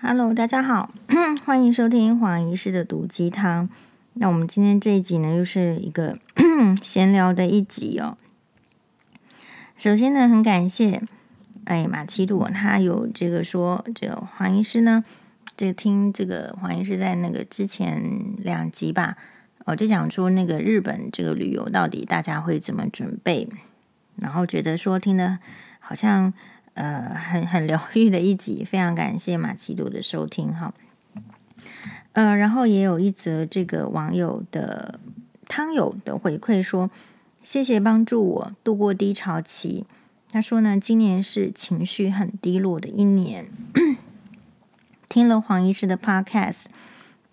Hello，大家好，欢迎收听黄医师的毒鸡汤。那我们今天这一集呢，又是一个 闲聊的一集哦。首先呢，很感谢哎马奇朵，他有这个说，这个黄医师呢，这个听这个黄医师在那个之前两集吧，我就讲说那个日本这个旅游到底大家会怎么准备，然后觉得说听的好像。呃，很很疗愈的一集，非常感谢马奇朵的收听哈。呃，然后也有一则这个网友的汤友的回馈说，谢谢帮助我度过低潮期。他说呢，今年是情绪很低落的一年，听了黄医师的 podcast，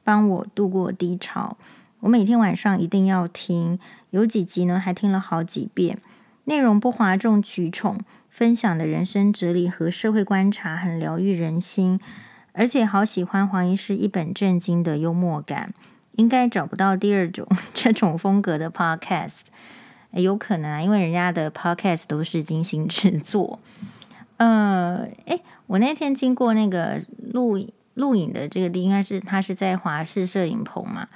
帮我度过低潮。我每天晚上一定要听，有几集呢还听了好几遍，内容不哗众取宠。分享的人生哲理和社会观察很疗愈人心，而且好喜欢黄医师一本正经的幽默感，应该找不到第二种 这种风格的 podcast，有可能啊，因为人家的 podcast 都是精心制作。呃，诶，我那天经过那个录录影的这个地，应该是他是在华视摄影棚嘛，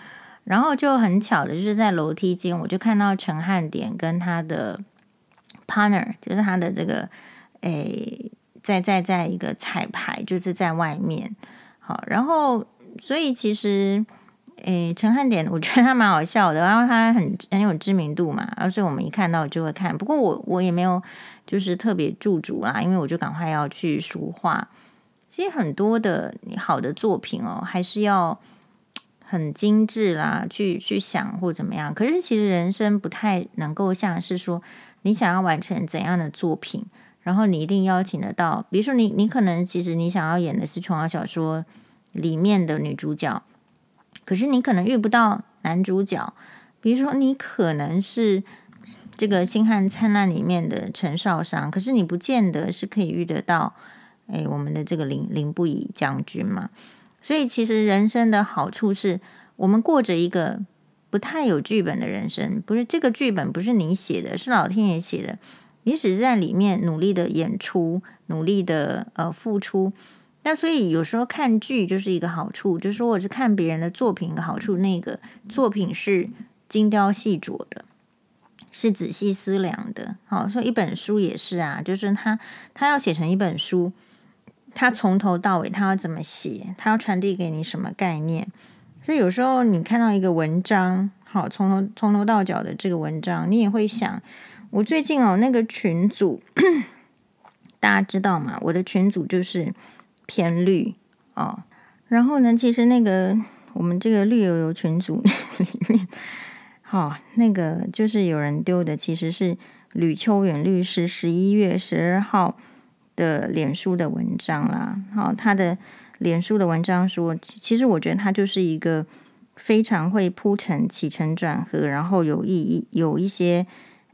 然后就很巧的就是在楼梯间，我就看到陈汉典跟他的。Partner 就是他的这个，诶，在在在一个彩排，就是在外面，好，然后所以其实，诶，陈汉典，我觉得他蛮好笑的，然后他很很有知名度嘛，所以我们一看到就会看。不过我我也没有就是特别驻足啦，因为我就赶快要去书画。其实很多的好的作品哦，还是要很精致啦，去去想或怎么样。可是其实人生不太能够像是说。你想要完成怎样的作品，然后你一定邀请得到。比如说你，你可能其实你想要演的是琼瑶小说里面的女主角，可是你可能遇不到男主角。比如说，你可能是这个《星汉灿烂》里面的陈少商，可是你不见得是可以遇得到。哎，我们的这个林林不疑将军嘛。所以，其实人生的好处是我们过着一个。不太有剧本的人生，不是这个剧本不是你写的，是老天爷写的。你只是在里面努力的演出，努力的呃付出。那所以有时候看剧就是一个好处，就是说我是看别人的作品一个好处，那个作品是精雕细琢的，是仔细思量的。好，所以一本书也是啊，就是他他要写成一本书，他从头到尾他要怎么写，他要传递给你什么概念。所以有时候你看到一个文章，好，从头从头到脚的这个文章，你也会想，我最近哦那个群组，大家知道吗？我的群组就是偏绿哦。然后呢，其实那个我们这个绿油油群组 里面，好，那个就是有人丢的，其实是吕秋远律师十一月十二号的脸书的文章啦。好，他的。脸书的文章说，其实我觉得他就是一个非常会铺陈起承转合，然后有意义、有一些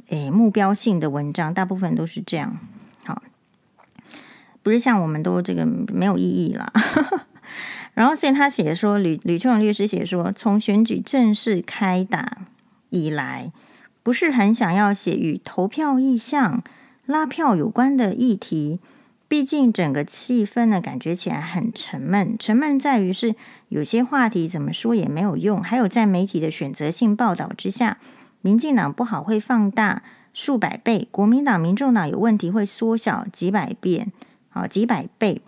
诶目标性的文章，大部分都是这样。好，不是像我们都这个没有意义啦。然后，所以他写说，吕吕秋远律师写说，从选举正式开打以来，不是很想要写与投票意向、拉票有关的议题。毕竟整个气氛呢，感觉起来很沉闷。沉闷在于是有些话题怎么说也没有用，还有在媒体的选择性报道之下，民进党不好会放大数百倍，国民党、民众党有问题会缩小几百遍，好几百倍。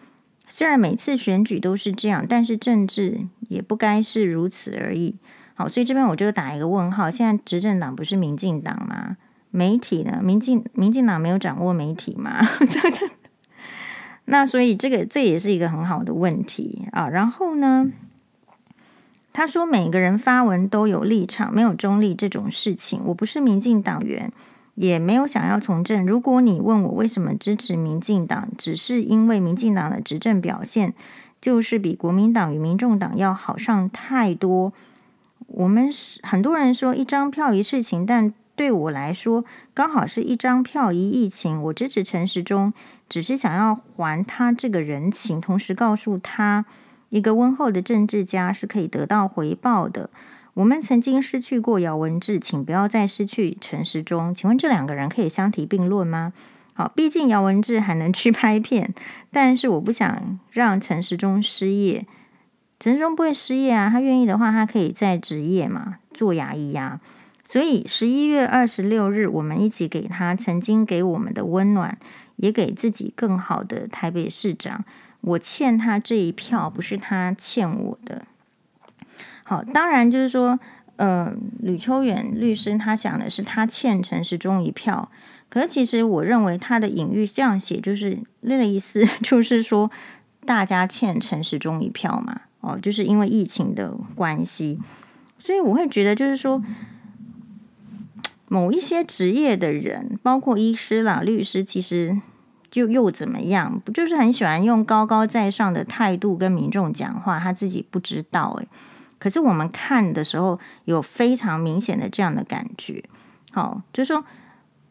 虽然每次选举都是这样，但是政治也不该是如此而已。好，所以这边我就打一个问号。现在执政党不是民进党吗？媒体呢？民进民进党没有掌握媒体吗？这 这。那所以这个这也是一个很好的问题啊。然后呢，他说每个人发文都有立场，没有中立这种事情。我不是民进党员，也没有想要从政。如果你问我为什么支持民进党，只是因为民进党的执政表现就是比国民党与民众党要好上太多。我们是很多人说一张票一事情，但对我来说刚好是一张票一疫情。我支持陈时中。只是想要还他这个人情，同时告诉他，一个温厚的政治家是可以得到回报的。我们曾经失去过姚文智，请不要再失去陈时中。请问这两个人可以相提并论吗？好，毕竟姚文智还能去拍片，但是我不想让陈时中失业。陈时中不会失业啊，他愿意的话，他可以再职业嘛，做牙医呀。所以十一月二十六日，我们一起给他曾经给我们的温暖，也给自己更好的台北市长。我欠他这一票，不是他欠我的。好，当然就是说，呃，吕秋远律师他想的是他欠陈时中一票，可是其实我认为他的隐喻这样写，就是那个意思，就是说大家欠陈时中一票嘛。哦，就是因为疫情的关系，所以我会觉得，就是说。某一些职业的人，包括医师啦、律师，其实就又怎么样？不就是很喜欢用高高在上的态度跟民众讲话？他自己不知道诶。可是我们看的时候，有非常明显的这样的感觉。好，就是说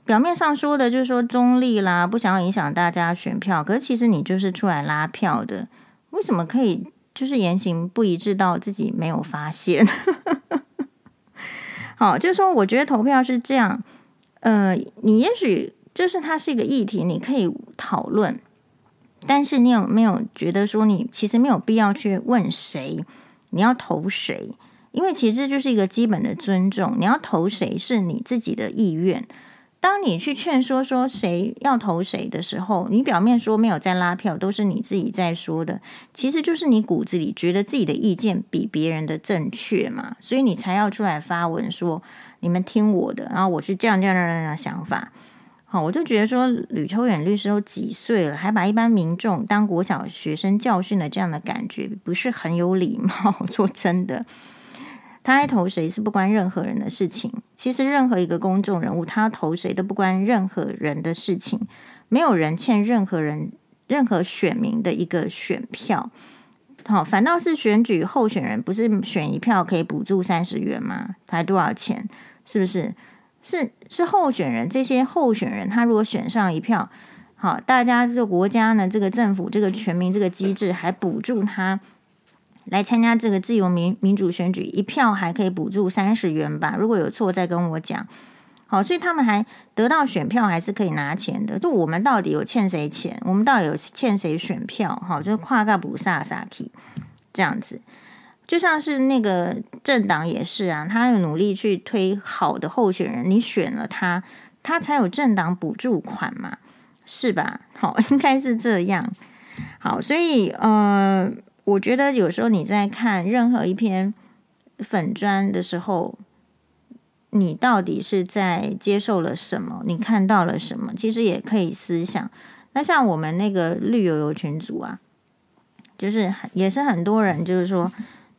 表面上说的，就是说中立啦，不想要影响大家选票。可是其实你就是出来拉票的，为什么可以就是言行不一致到自己没有发现？好，就是说，我觉得投票是这样，呃，你也许就是它是一个议题，你可以讨论，但是你有没有觉得说，你其实没有必要去问谁，你要投谁？因为其实这就是一个基本的尊重，你要投谁是你自己的意愿。当你去劝说说谁要投谁的时候，你表面说没有在拉票，都是你自己在说的，其实就是你骨子里觉得自己的意见比别人的正确嘛，所以你才要出来发文说你们听我的，然后我是这样这样这样想法。好，我就觉得说吕秋远律师都几岁了，还把一般民众当国小学生教训的这样的感觉，不是很有礼貌。说真的。他爱投谁是不关任何人的事情。其实任何一个公众人物，他投谁都不关任何人的事情。没有人欠任何人、任何选民的一个选票。好，反倒是选举候选人，不是选一票可以补助三十元吗？才多少钱？是不是？是是候选人，这些候选人，他如果选上一票，好，大家这个国家呢，这个政府，这个全民这个机制还补助他。来参加这个自由民民主选举，一票还可以补助三十元吧？如果有错再跟我讲。好，所以他们还得到选票，还是可以拿钱的。就我们到底有欠谁钱？我们到底有欠谁选票？好，就是跨个补萨萨提这样子，就像是那个政党也是啊，他有努力去推好的候选人，你选了他，他才有政党补助款嘛，是吧？好，应该是这样。好，所以呃。我觉得有时候你在看任何一篇粉专的时候，你到底是在接受了什么？你看到了什么？其实也可以思想。那像我们那个绿油油群组啊，就是也是很多人就是说，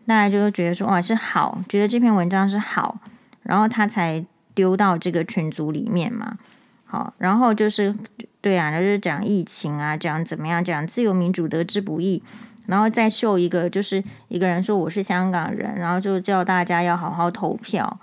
大家就觉得说哇是好，觉得这篇文章是好，然后他才丢到这个群组里面嘛。好，然后就是对啊，那就是讲疫情啊，讲怎么样，讲自由民主得之不易。然后再秀一个，就是一个人说我是香港人，然后就叫大家要好好投票。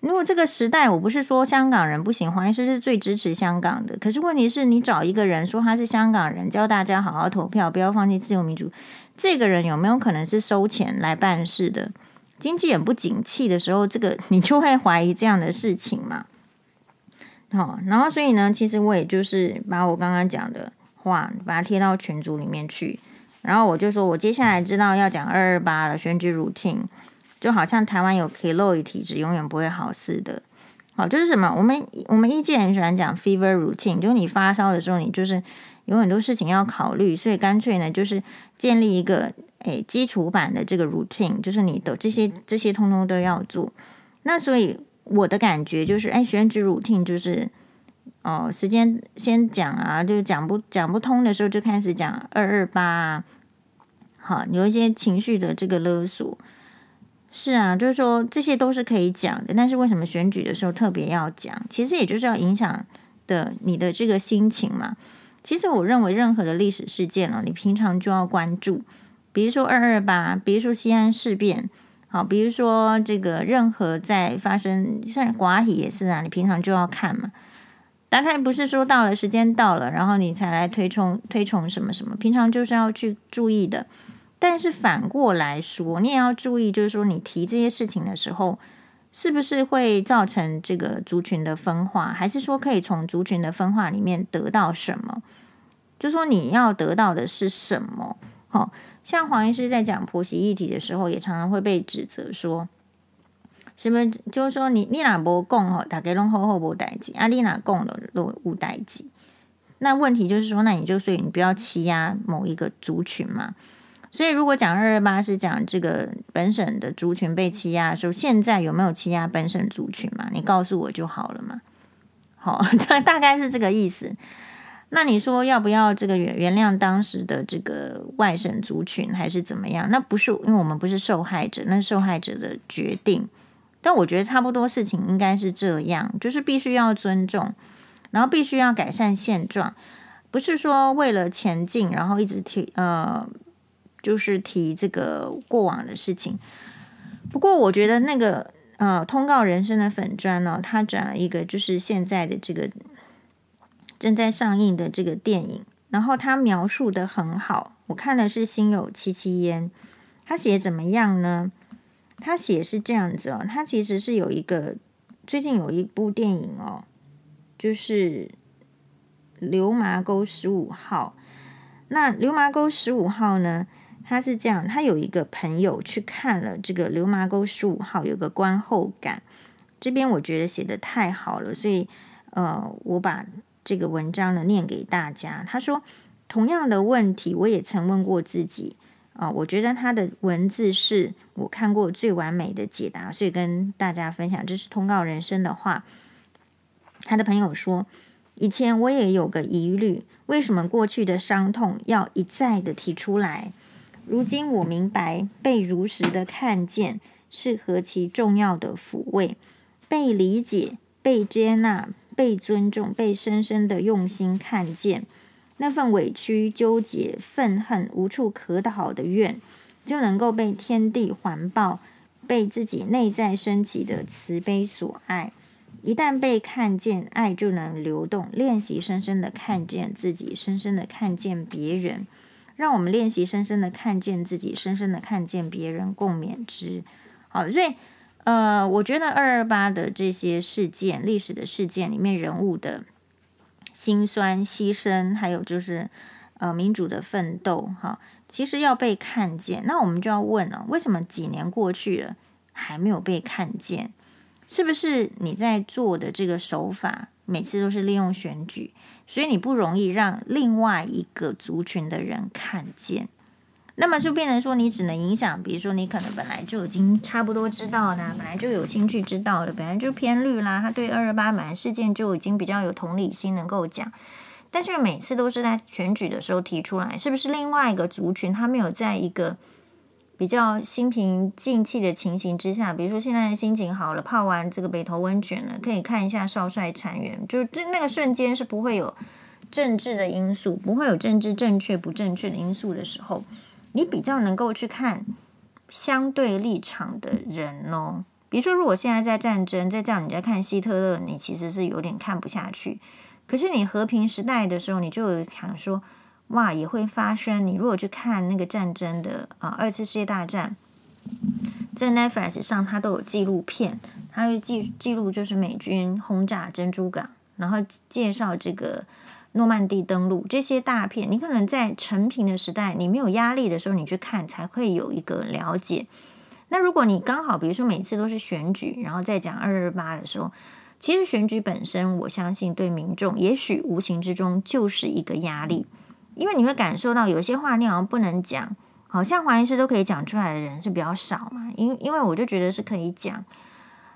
如果这个时代，我不是说香港人不行，黄医师是最支持香港的。可是问题是你找一个人说他是香港人，叫大家好好投票，不要放弃自由民主，这个人有没有可能是收钱来办事的？经济很不景气的时候，这个你就会怀疑这样的事情嘛。好，然后所以呢，其实我也就是把我刚刚讲的话，把它贴到群组里面去。然后我就说，我接下来知道要讲二二八了，选举 routine，就好像台湾有 Keloid 体质，永远不会好似的。好，就是什么？我们我们医界很喜欢讲 fever routine，就是你发烧的时候，你就是有很多事情要考虑，所以干脆呢，就是建立一个诶基础版的这个 routine，就是你的这些这些通通都要做。那所以我的感觉就是，哎，选举 routine 就是。哦，时间先讲啊，就讲不讲不通的时候就开始讲二二八啊，好，有一些情绪的这个勒索，是啊，就是说这些都是可以讲的，但是为什么选举的时候特别要讲？其实也就是要影响的你的这个心情嘛。其实我认为任何的历史事件呢，你平常就要关注，比如说二二八，比如说西安事变，好，比如说这个任何在发生像寡喜也是啊，你平常就要看嘛。大概不是说到了时间到了，然后你才来推崇推崇什么什么，平常就是要去注意的。但是反过来说，你也要注意，就是说你提这些事情的时候，是不是会造成这个族群的分化？还是说可以从族群的分化里面得到什么？就说你要得到的是什么？好，像黄医师在讲婆媳议题的时候，也常常会被指责说，什么就是说你你哪不共吼，大家拢好好无代志，啊你哪共了都无代志。那问题就是说，那你就所以你不要欺压某一个族群嘛。所以如果讲二二八是讲这个本省的族群被欺压的时候，现在有没有欺压本省族群嘛？你告诉我就好了嘛。好，这 大概是这个意思。那你说要不要这个原原谅当时的这个外省族群，还是怎么样？那不是因为我们不是受害者，那是受害者的决定。但我觉得差不多事情应该是这样，就是必须要尊重，然后必须要改善现状，不是说为了前进，然后一直提呃，就是提这个过往的事情。不过我觉得那个呃，通告人生的粉专呢，他转了一个就是现在的这个。正在上映的这个电影，然后他描述得很好。我看的是心有戚戚焉，他写怎么样呢？他写是这样子哦，他其实是有一个最近有一部电影哦，就是《流麻沟十五号》。那《流麻沟十五号》呢，他是这样，他有一个朋友去看了这个《流麻沟十五号》，有个观后感。这边我觉得写的太好了，所以呃，我把。这个文章呢，念给大家。他说，同样的问题，我也曾问过自己啊。我觉得他的文字是我看过最完美的解答，所以跟大家分享。这是通告人生的话。他的朋友说，以前我也有个疑虑，为什么过去的伤痛要一再的提出来？如今我明白，被如实的看见是何其重要的抚慰，被理解，被接纳。被尊重，被深深的用心看见，那份委屈、纠结、愤恨、无处可逃的怨，就能够被天地环抱，被自己内在升起的慈悲所爱。一旦被看见，爱就能流动。练习深深的看见自己，深深的看见别人。让我们练习深深的看见自己，深深的看见别人，共勉之。好，所以。呃，我觉得二二八的这些事件，历史的事件里面人物的辛酸、牺牲，还有就是呃民主的奋斗，哈，其实要被看见。那我们就要问了，为什么几年过去了还没有被看见？是不是你在做的这个手法每次都是利用选举，所以你不容易让另外一个族群的人看见？那么就变成说，你只能影响，比如说你可能本来就已经差不多知道的，本来就有兴趣知道的，本来就偏绿啦，他对二二八本来事件就已经比较有同理心，能够讲。但是每次都是在选举的时候提出来，是不是另外一个族群他没有在一个比较心平静气的情形之下，比如说现在心情好了，泡完这个北投温泉了，可以看一下少帅产园，就是这那个瞬间是不会有政治的因素，不会有政治正确不正确的因素的时候。你比较能够去看相对立场的人哦，比如说，如果现在在战争，在叫你在看希特勒，你其实是有点看不下去。可是你和平时代的时候，你就想说，哇，也会发生。你如果去看那个战争的啊，二次世界大战，在 Netflix 上它都有纪录片，它会记记录就是美军轰炸珍珠港，然后介绍这个。诺曼底登陆这些大片，你可能在成平的时代，你没有压力的时候，你去看才会有一个了解。那如果你刚好，比如说每次都是选举，然后再讲二二八的时候，其实选举本身，我相信对民众也许无形之中就是一个压力，因为你会感受到有些话你好像不能讲，好像黄医师都可以讲出来的人是比较少嘛。因因为我就觉得是可以讲，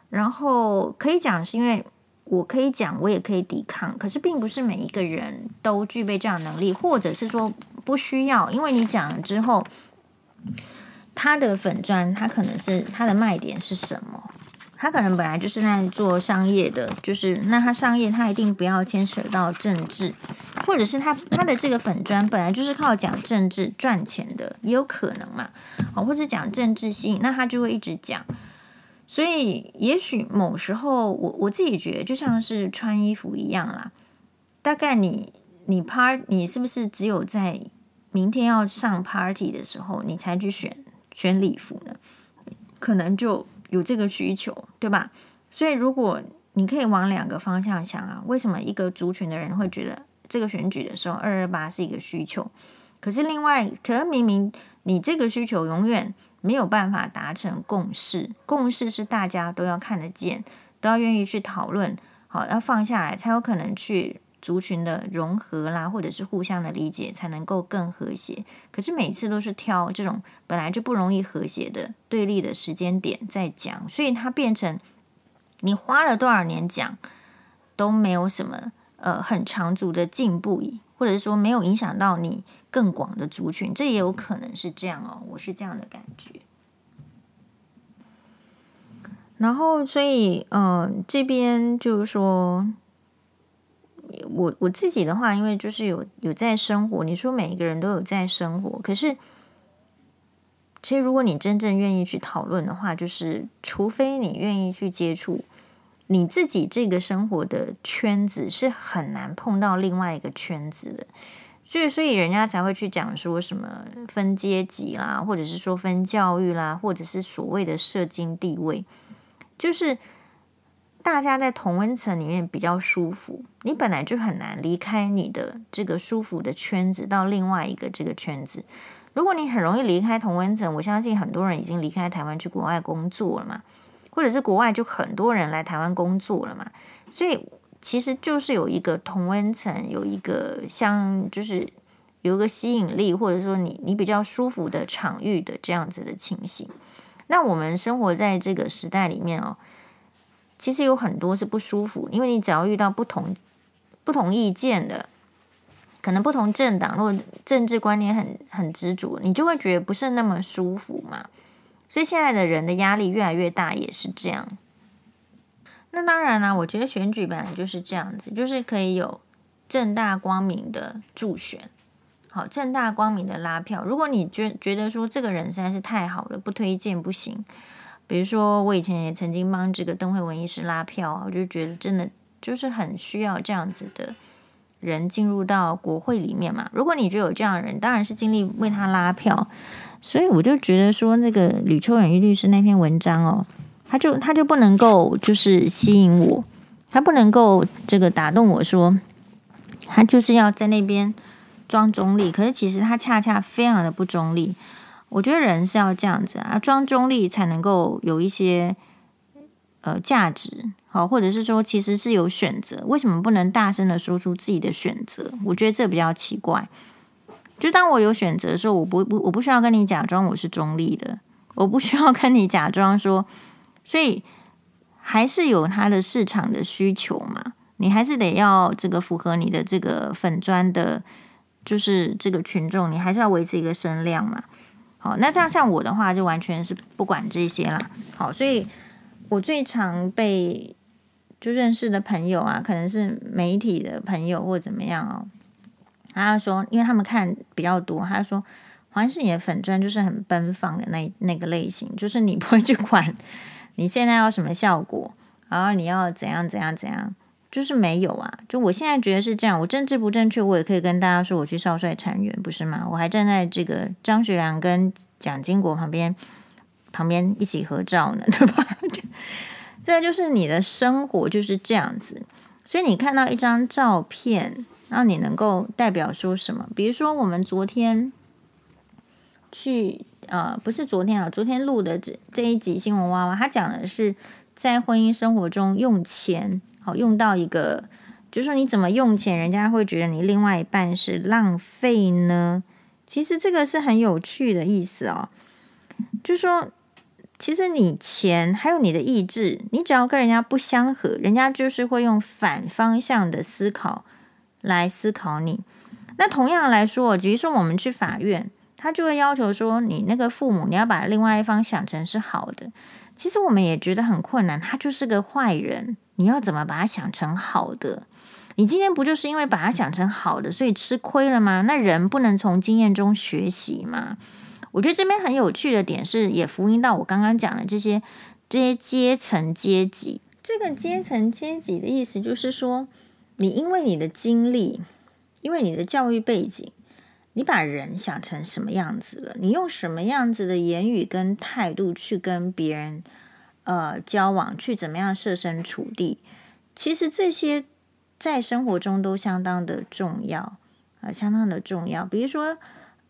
然后可以讲是因为。我可以讲，我也可以抵抗，可是并不是每一个人都具备这样能力，或者是说不需要，因为你讲了之后，他的粉专，他可能是他的卖点是什么？他可能本来就是在做商业的，就是那他商业，他一定不要牵扯到政治，或者是他他的这个粉砖本来就是靠讲政治赚钱的，也有可能嘛，哦，或者讲政治吸引，那他就会一直讲。所以，也许某时候，我我自己觉得，就像是穿衣服一样啦。大概你你 part，你是不是只有在明天要上 party 的时候，你才去选选礼服呢？可能就有这个需求，对吧？所以如果你可以往两个方向想啊，为什么一个族群的人会觉得这个选举的时候二二八是一个需求，可是另外，可能明明你这个需求永远没有办法达成共识，共识是大家都要看得见，都要愿意去讨论，好，要放下来才有可能去。族群的融合啦，或者是互相的理解，才能够更和谐。可是每次都是挑这种本来就不容易和谐的对立的时间点在讲，所以它变成你花了多少年讲都没有什么呃很长足的进步，或者是说没有影响到你更广的族群，这也有可能是这样哦。我是这样的感觉。然后，所以嗯、这边就是说。我我自己的话，因为就是有有在生活，你说每一个人都有在生活，可是其实如果你真正愿意去讨论的话，就是除非你愿意去接触你自己这个生活的圈子，是很难碰到另外一个圈子的，所以所以人家才会去讲说什么分阶级啦，或者是说分教育啦，或者是所谓的社经地位，就是。大家在同温层里面比较舒服，你本来就很难离开你的这个舒服的圈子到另外一个这个圈子。如果你很容易离开同温层，我相信很多人已经离开台湾去国外工作了嘛，或者是国外就很多人来台湾工作了嘛。所以其实就是有一个同温层，有一个像就是有一个吸引力，或者说你你比较舒服的场域的这样子的情形。那我们生活在这个时代里面哦。其实有很多是不舒服，因为你只要遇到不同不同意见的，可能不同政党或政治观念很很执着，你就会觉得不是那么舒服嘛。所以现在的人的压力越来越大，也是这样。那当然啦，我觉得选举本来就是这样子，就是可以有正大光明的助选，好，正大光明的拉票。如果你觉觉得说这个人实在是太好了，不推荐不行。比如说，我以前也曾经帮这个邓惠文医师拉票啊，我就觉得真的就是很需要这样子的人进入到国会里面嘛。如果你觉得有这样的人，当然是尽力为他拉票。所以我就觉得说，那个吕秋远律师那篇文章哦，他就他就不能够就是吸引我，他不能够这个打动我说，他就是要在那边装中立，可是其实他恰恰非常的不中立。我觉得人是要这样子啊，装中立才能够有一些呃价值，好，或者是说其实是有选择，为什么不能大声的说出自己的选择？我觉得这比较奇怪。就当我有选择的时候，我不不我不需要跟你假装我是中立的，我不需要跟你假装说，所以还是有它的市场的需求嘛，你还是得要这个符合你的这个粉砖的，就是这个群众，你还是要维持一个声量嘛。好，那这样像我的话，就完全是不管这些啦。好，所以我最常被就认识的朋友啊，可能是媒体的朋友或怎么样哦。他说，因为他们看比较多，他说黄是你的粉专就是很奔放的那那个类型，就是你不会去管你现在要什么效果，然后你要怎样怎样怎样。就是没有啊，就我现在觉得是这样。我政治不正确，我也可以跟大家说我去少帅参选，不是吗？我还站在这个张学良跟蒋经国旁边，旁边一起合照呢，对吧？这就是你的生活就是这样子。所以你看到一张照片，然后你能够代表说什么？比如说我们昨天去啊、不是昨天啊，昨天录的这这一集新闻挖挖，他讲的是在婚姻生活中用钱。好，用到一个，就是说你怎么用钱，人家会觉得你另外一半是浪费呢？其实这个是很有趣的意思哦。就是说，其实你钱还有你的意志，你只要跟人家不相合，人家就是会用反方向的思考来思考你。那同样来说，比如说我们去法院，他就会要求说，你那个父母你要把另外一方想成是好的。其实我们也觉得很困难，他就是个坏人。你要怎么把它想成好的？你今天不就是因为把它想成好的，所以吃亏了吗？那人不能从经验中学习吗？我觉得这边很有趣的点是，也福音到我刚刚讲的这些这些阶层阶级。这个阶层阶级的意思就是说，你因为你的经历，因为你的教育背景，你把人想成什么样子了？你用什么样子的言语跟态度去跟别人？呃交往，去怎么样设身处地。其实这些在生活中都相当的重要啊，呃，相当的重要。比如说，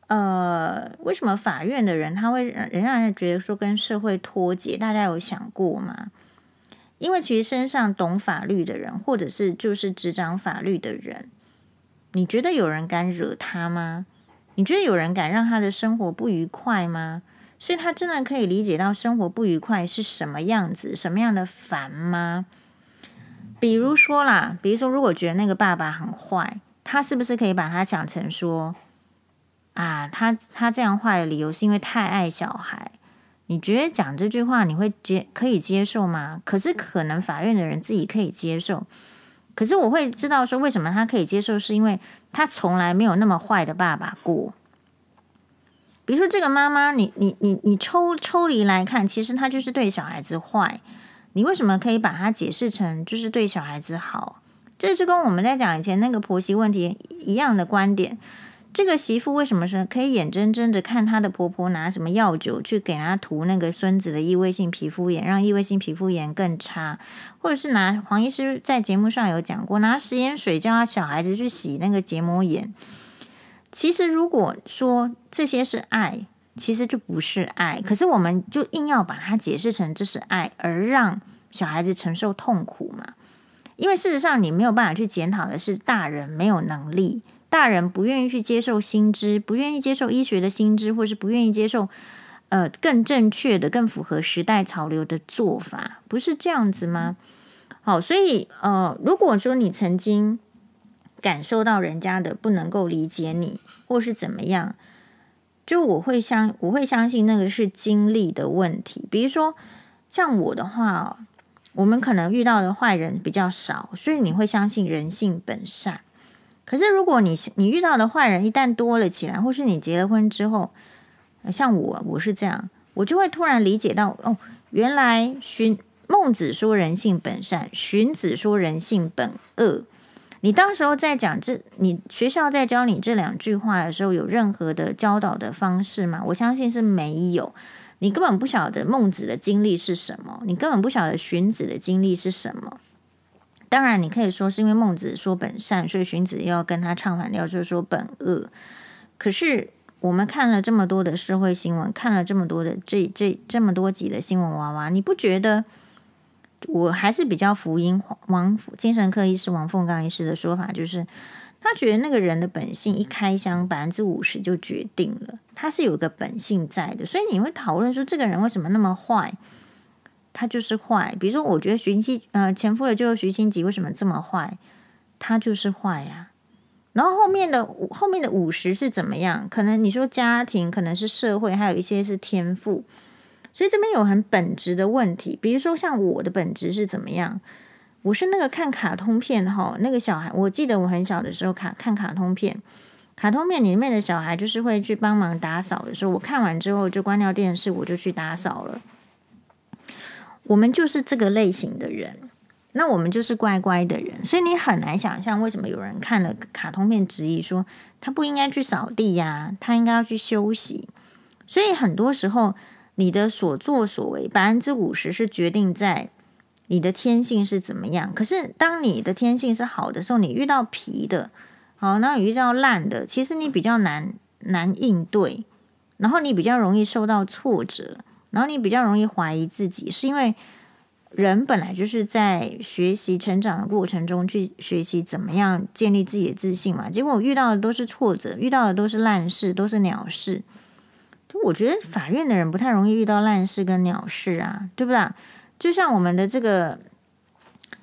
呃，为什么法院的人他会让人让人觉得说跟社会脱节？大家有想过吗？因为其实身上懂法律的人，或者是就是执掌法律的人，你觉得有人敢惹他吗？你觉得有人敢让他的生活不愉快吗？所以他真的可以理解到生活不愉快是什么样子，什么样的烦吗？比如说啦，比如说，如果觉得那个爸爸很坏，他是不是可以把他想成说，啊，他他这样坏的理由是因为太爱小孩？你觉得讲这句话你会接可以接受吗？可是可能法院的人自己可以接受，可是我会知道说为什么他可以接受，是因为他从来没有那么坏的爸爸过。比如说这个妈妈，你你你你抽抽离来看，其实她就是对小孩子坏。你为什么可以把它解释成就是对小孩子好？这就跟我们在讲以前那个婆媳问题一样的观点。这个媳妇为什么是可以眼睁睁的看她的婆婆拿什么药酒去给她涂那个孙子的异位性皮肤炎，让异位性皮肤炎更差，或者是拿黄医师在节目上有讲过，拿食盐水叫他小孩子去洗那个结膜炎。其实如果说这些是爱。其实就不是爱，可是我们就硬要把它解释成这是爱，而让小孩子承受痛苦嘛。因为事实上，你没有办法去检讨的是大人没有能力，大人不愿意去接受新知，不愿意接受医学的新知，或是不愿意接受呃更正确的、更符合时代潮流的做法，不是这样子吗？好，所以呃，如果说你曾经感受到人家的不能够理解你，或是怎么样。就我会相我会相信那个是经历的问题，比如说像我的话，我们可能遇到的坏人比较少，所以你会相信人性本善。可是如果你你遇到的坏人一旦多了起来，或是你结了婚之后，像我我是这样，我就会突然理解到哦，原来荀孟子说人性本善，荀子说人性本恶。你到时候在讲这，你学校在教你这两句话的时候，有任何的教导的方式吗？我相信是没有。你根本不晓得孟子的经历是什么，你根本不晓得荀子的经历是什么。当然，你可以说是因为孟子说本善，所以荀子要跟他唱反调，就是说本恶。可是我们看了这么多的社会新闻，看了这么多的这这这么多集的新闻娃娃，你不觉得？我还是比较福音王精神科医师王凤刚医师的说法，就是他觉得那个人的本性一开箱百分之五十就决定了，他是有个本性在的，所以你会讨论说这个人为什么那么坏，他就是坏。比如说，我觉得徐熙呃前夫的就是徐欣吉为什么这么坏，他就是坏呀、然后后面的后面的五十是怎么样？可能你说家庭，可能是社会，还有一些是天赋。所以这边有很本质的问题，比如说像我的本质是怎么样？我是那个看卡通片哈，那个小孩，我记得我很小的时候卡看卡通片，卡通片里面的小孩就是会去帮忙打扫的时候，我看完之后就关掉电视，我就去打扫了。我们就是这个类型的人，那我们就是乖乖的人，所以你很难想象为什么有人看了卡通片质疑说他不应该去扫地呀，他应该要去休息。所以很多时候。你的所作所为百分之五十是决定在你的天性是怎么样。可是当你的天性是好的时候，你遇到皮的，好，那你遇到烂的，其实你比较难难应对，然后你比较容易受到挫折，然后你比较容易怀疑自己，是因为人本来就是在学习成长的过程中去学习怎么样建立自己的自信嘛。结果遇到的都是挫折，遇到的都是烂事，都是鸟事。我觉得法院的人不太容易遇到烂事跟鸟事啊，对不对？就像我们的这个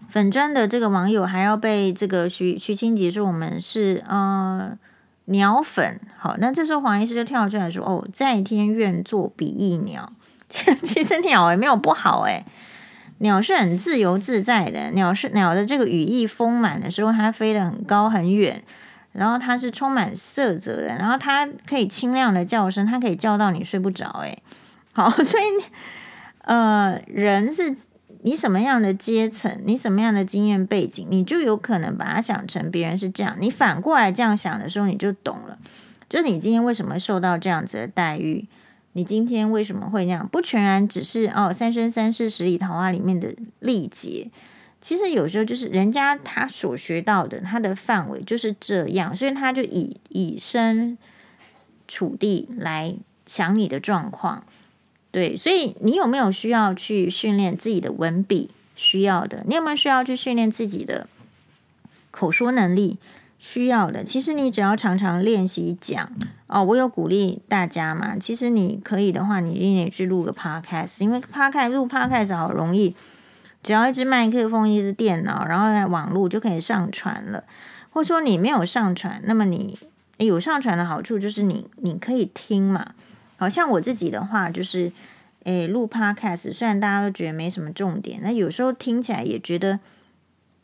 粉砖的这个网友，还要被这个徐徐清洁说我们是呃鸟粉。好，那这时候黄医师就跳出来说：“哦，在天愿作比翼鸟。其实鸟也没有不好诶，鸟是很自由自在的，鸟是鸟的这个羽翼丰满的时候，它飞得很高很远。”然后它是充满色泽的，然后它可以清亮的叫声，它可以叫到你睡不着。诶，好，所以呃，人是你什么样的阶层，你什么样的经验背景，你就有可能把它想成别人是这样。你反过来这样想的时候，你就懂了。就是你今天为什么受到这样子的待遇，你今天为什么会那样？不全然只是哦，《三生三世十里桃花》里面的历劫。其实有时候就是人家他所学到的，他的范围就是这样，所以他就以以身处地来想你的状况。对，所以你有没有需要去训练自己的文笔？需要的。你有没有需要去训练自己的口说能力？需要的。其实你只要常常练习讲哦，我有鼓励大家嘛。其实你可以的话，你一定得去录个 podcast，因为 podcast 录 podcast 好容易。只要一支麦克风、一支电脑，然后网络就可以上传了。或说你没有上传，那么你有上传的好处就是你你可以听嘛。好像我自己的话就是，诶，录 Podcast，虽然大家都觉得没什么重点，那有时候听起来也觉得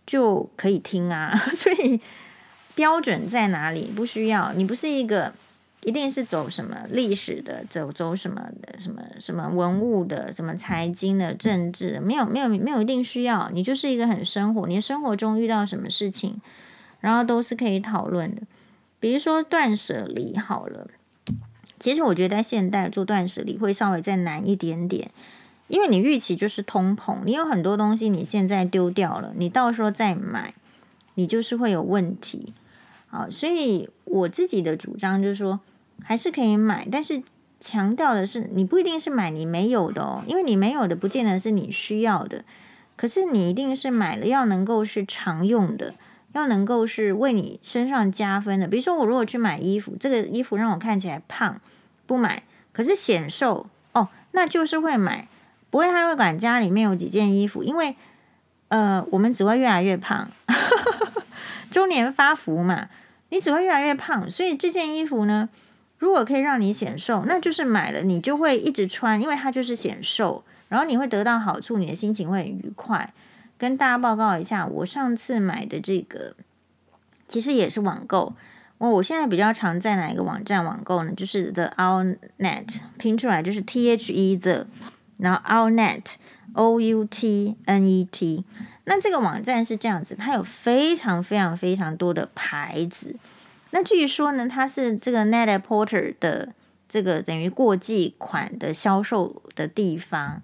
就可以听啊。所以标准在哪里？不需要，你不是一个。一定是走什么历史的，走走什么的，什么什么文物的，什么财经的，政治的，没有没有没有一定需要，你就是一个很生活，你生活中遇到什么事情，然后都是可以讨论的。比如说断舍离好了，其实我觉得在现代做断舍离会稍微再难一点点，因为你预期就是通膨，你有很多东西你现在丢掉了，你到时候再买，你就是会有问题。好，所以我自己的主张就是说。还是可以买，但是强调的是，你不一定是买你没有的哦，因为你没有的不见得是你需要的。可是你一定是买了，要能够是常用的，要能够是为你身上加分的。比如说，我如果去买衣服，这个衣服让我看起来胖，不买；可是显瘦哦，那就是会买。不会太会管家里面有几件衣服，因为呃，我们只会越来越胖，中年发福嘛，你只会越来越胖，所以这件衣服呢。如果可以让你显瘦，那就是买了你就会一直穿，因为它就是显瘦，然后你会得到好处，你的心情会很愉快。跟大家报告一下，我上次买的这个其实也是网购。我我现在比较常在哪一个网站网购呢？就是 The Outnet，拼出来就是 T H E The，然后 Outnet O U T N E T。那这个网站是这样子，它有非常非常非常多的牌子。那据说呢，它是这个 Net-a-Porter 的这个等于过季款的销售的地方，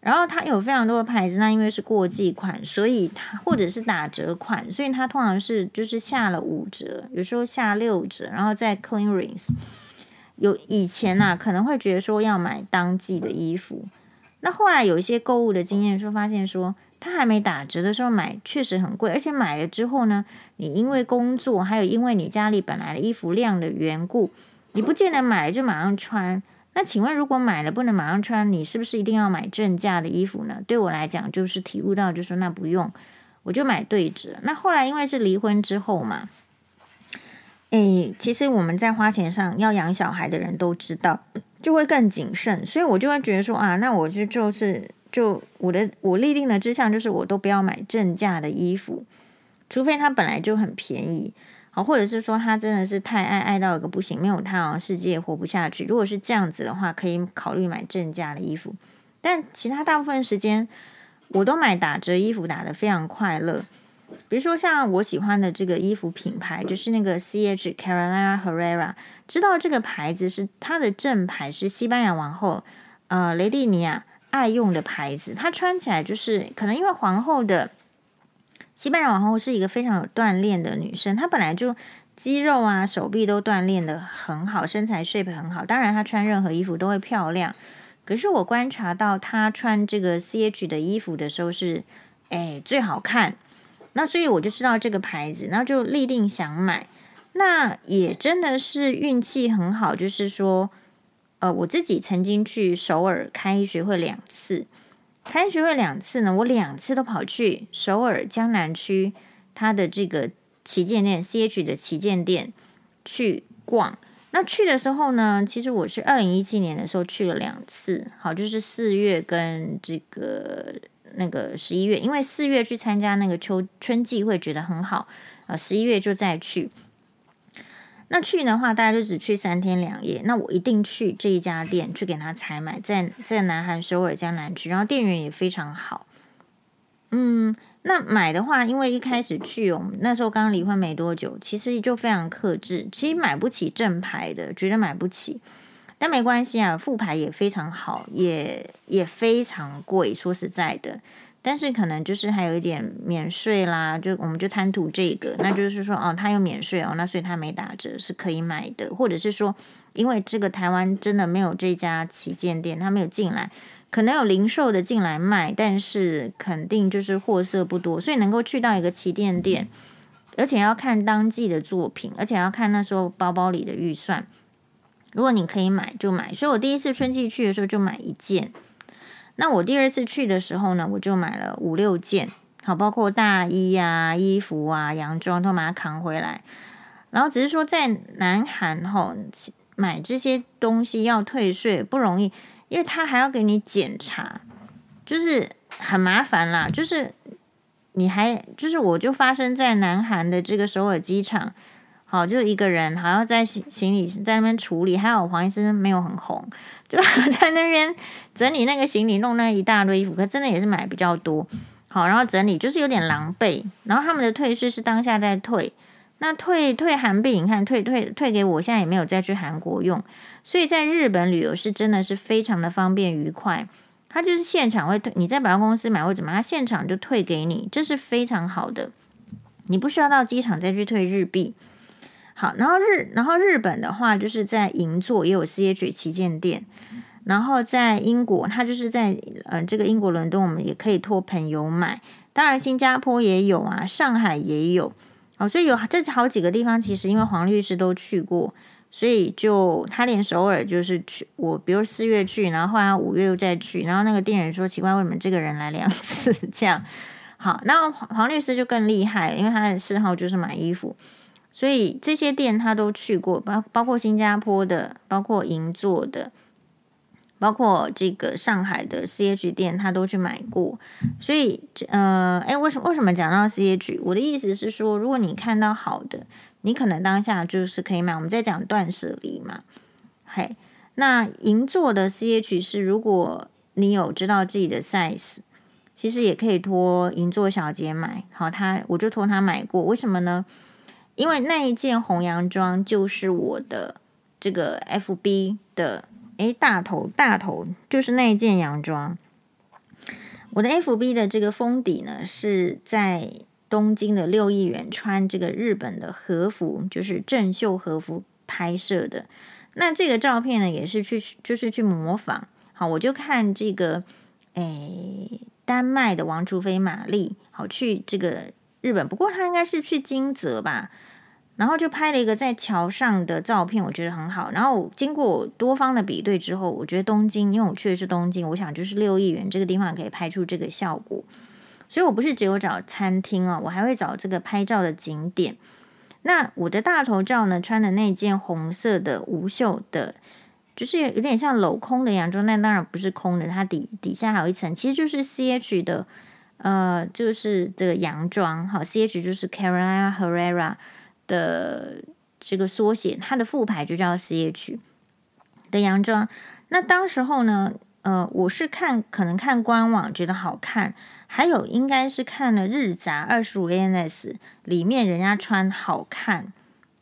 然后它有非常多的牌子。那因为是过季款，所以它或者是打折款，所以它通常是就是下了五折，有时候下六折，然后在 clearance。有以前呐、啊，可能会觉得说要买当季的衣服，那后来有一些购物的经验，说发现说。它还没打折的时候买确实很贵，而且买了之后呢，你因为工作，还有因为你家里本来的衣服量的缘故，你不见得买了就马上穿。那请问，如果买了不能马上穿，你是不是一定要买正价的衣服呢？对我来讲，就是体悟到，就说那不用，我就买对折。那后来因为是离婚之后嘛，诶，其实我们在花钱上要养小孩的人都知道，就会更谨慎，所以我就会觉得说啊，那我就就是。就我的我立定的志向就是，我都不要买正价的衣服，除非它本来就很便宜，好，或者是说他真的是太爱爱到一个不行，没有他好像世界活不下去。如果是这样子的话，可以考虑买正价的衣服，但其他大部分时间我都买打折衣服，打得非常快乐。比如说像我喜欢的这个衣服品牌，就是那个 C.H. Carolina Herrera，知道这个牌子是它的正牌是西班牙王后呃雷蒂尼亚。爱用的牌子，它穿起来就是可能因为皇后的西班牙皇后是一个非常有锻炼的女生，她本来就肌肉啊、手臂都锻炼得很好，身材 shape 很好。当然，她穿任何衣服都会漂亮。可是我观察到她穿这个 CH 的衣服的时候是，哎，最好看。那所以我就知道这个牌子，那就立定想买。那也真的是运气很好，就是说。呃，我自己曾经去首尔开学会两次，开学会两次呢，我两次都跑去首尔江南区它的这个旗舰店 CH 的旗舰店去逛。那去的时候呢，其实我是二零一七年的时候去了两次，好，就是四月跟这个那个十一月，因为四月去参加那个秋春季会觉得很好啊，十一月就再去。那去的话，大家就只去三天两夜。那我一定去这一家店去给他采买，在在南韩首尔江南区，然后店员也非常好。嗯，那买的话，因为一开始去，我们那时候刚离婚没多久，其实就非常克制，其实买不起正牌的，绝对买不起。但没关系啊，复牌也非常好，也也非常贵。说实在的，但是可能就是还有一点免税啦，就我们就贪图这个，那就是说哦，它有免税哦，那所以它没打折是可以买的，或者是说，因为这个台湾真的没有这家旗舰店，它没有进来，可能有零售的进来卖，但是肯定就是货色不多，所以能够去到一个旗舰店，而且要看当季的作品，而且要看那时候包包里的预算。如果你可以买就买，所以我第一次春季去的时候就买一件。那我第二次去的时候呢，我就买了五六件，好，包括大衣啊、衣服啊、洋装都把它扛回来。然后只是说在南韩吼买这些东西要退税不容易，因为他还要给你检查，就是很麻烦啦。就是你还就是我就发生在南韩的这个首尔机场。好，就一个人，还要在行行李在那边处理，还好黄医生没有很红，在那边整理那个行李，弄那一大堆衣服，可真的也是买比较多。好，然后整理就是有点狼狈。然后他们的退税是当下在退，那退退韩币，你看退退退给我，现在也没有再去韩国用，所以在日本旅游是真的是非常的方便愉快。他就是现场会退，你在百货公司买或怎么，他现场就退给你，这是非常好的，你不需要到机场再去退日币。好，然后日，然后日本的话，就是在银座也有 CH 旗舰店，然后在英国，它就是在呃这个英国伦敦，我们也可以托朋友买，当然新加坡也有啊，上海也有，哦，所以有这好几个地方，其实因为黄律师都去过，所以就他连首尔就是去，我比如四月去，然后后来五月又再去，然后那个店员说奇怪，为什么这个人来两次 这样？好，那黄黄律师就更厉害，因为他的嗜好就是买衣服。所以这些店他都去过，包包括新加坡的，包括银座的，包括这个上海的 CH 店，他都去买过。所以，呃，哎，为什么为什么讲到 CH？我的意思是说，如果你看到好的，你可能当下就是可以买。我们在讲断舍离嘛，嘿，那银座的 CH 是，如果你有知道自己的 size，其实也可以托银座小姐买。好，他我就托他买过，为什么呢？因为那一件红洋装就是我的这个 FB 的诶大头大头就是那一件洋装，我的 FB 的这个封底呢是在东京的六义园穿这个日本的和服，就是正秀和服拍摄的。那这个照片呢也是去就是去模仿，好，我就看这个诶丹麦的王储妃玛丽，好去这个。日本，不过他应该是去金泽吧，然后就拍了一个在桥上的照片，我觉得很好。然后经过多方的比对之后，我觉得东京，因为我去的是东京，我想就是六亿元这个地方可以拍出这个效果。所以我不是只有找餐厅啊，我还会找这个拍照的景点。那我的大头照呢，穿的那件红色的无袖的，就是有点像镂空的洋装，但当然不是空的，它底底下还有一层，其实就是 CH 的。呃，就是这个洋装，好，CH 就是 Carolina Herrera 的这个缩写，它的副牌就叫 CH 的洋装。那当时候呢，呃，我是看可能看官网觉得好看，还有应该是看了日杂二十五 ANS 里面人家穿好看，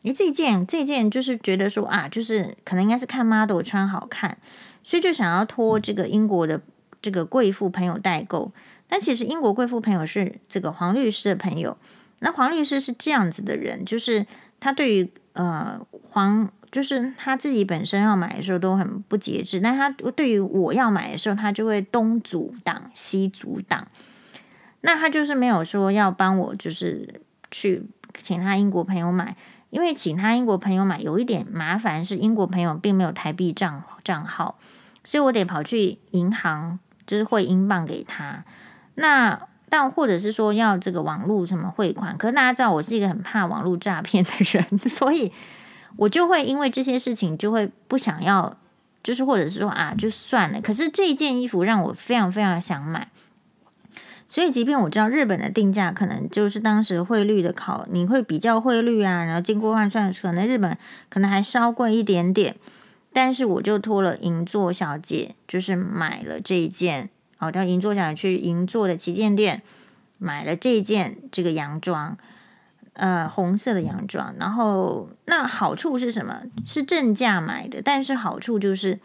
诶，这件这件就是觉得说啊，就是可能应该是看 model 穿好看，所以就想要托这个英国的这个贵妇朋友代购。但其实英国贵妇朋友是这个黄律师的朋友，那黄律师是这样子的人，就是他对于呃黄，就是他自己本身要买的时候都很不节制，但他对于我要买的时候，他就会东阻挡西阻挡，那他就是没有说要帮我，就是去请他英国朋友买，因为请他英国朋友买有一点麻烦，是英国朋友并没有台币账账号，所以我得跑去银行，就是汇英镑给他。那但或者是说要这个网络什么汇款，可是大家知道我是一个很怕网络诈骗的人，所以我就会因为这些事情就会不想要，就是或者是说啊就算了。可是这件衣服让我非常非常想买，所以即便我知道日本的定价可能就是当时汇率的考，你会比较汇率啊，然后经过换算，可能日本可能还稍贵一点点，但是我就托了银座小姐，就是买了这一件。好，到银座想去银座的旗舰店买了这一件这个洋装，呃红色的洋装。然后那好处是什么？是正价买的，但是好处就是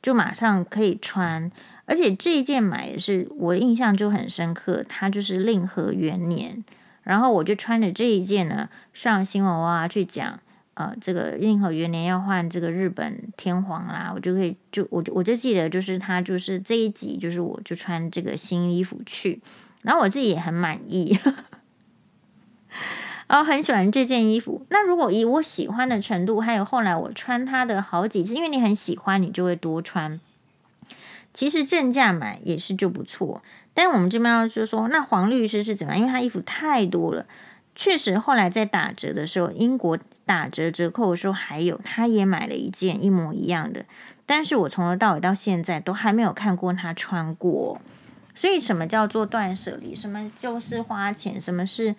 就马上可以穿。而且这一件买的是我印象就很深刻，它就是令和元年，然后我就穿着这一件呢上新闻哇去讲，呃，这个令和元年要换这个日本天皇啦，我就可以就我我就记得就是他就是这一集就是我就穿这个新衣服去，然后我自己也很满意，然 后很喜欢这件衣服。那如果以我喜欢的程度，还有后来我穿它的好几次，因为你很喜欢，你就会多穿。其实正价买也是就不错，但我们这边要就说，那黄律师是怎么样？因为他衣服太多了，确实后来在打折的时候，英国打折折扣的时候还有，他也买了一件一模一样的，但是我从头到尾到现在都还没有看过他穿过。所以什么叫做断舍离？什么就是花钱？什么是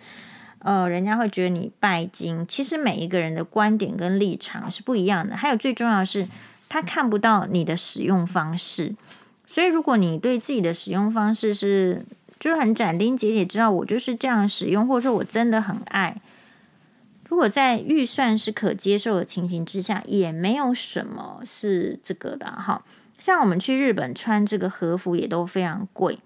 呃，人家会觉得你拜金？其实每一个人的观点跟立场是不一样的。还有最重要的是，他看不到你的使用方式。所以，如果你对自己的使用方式是就是很斩钉截铁，知道我就是这样使用，或者说我真的很爱，如果在预算是可接受的情形之下，也没有什么是这个的哈。像我们去日本穿这个和服也都非常贵，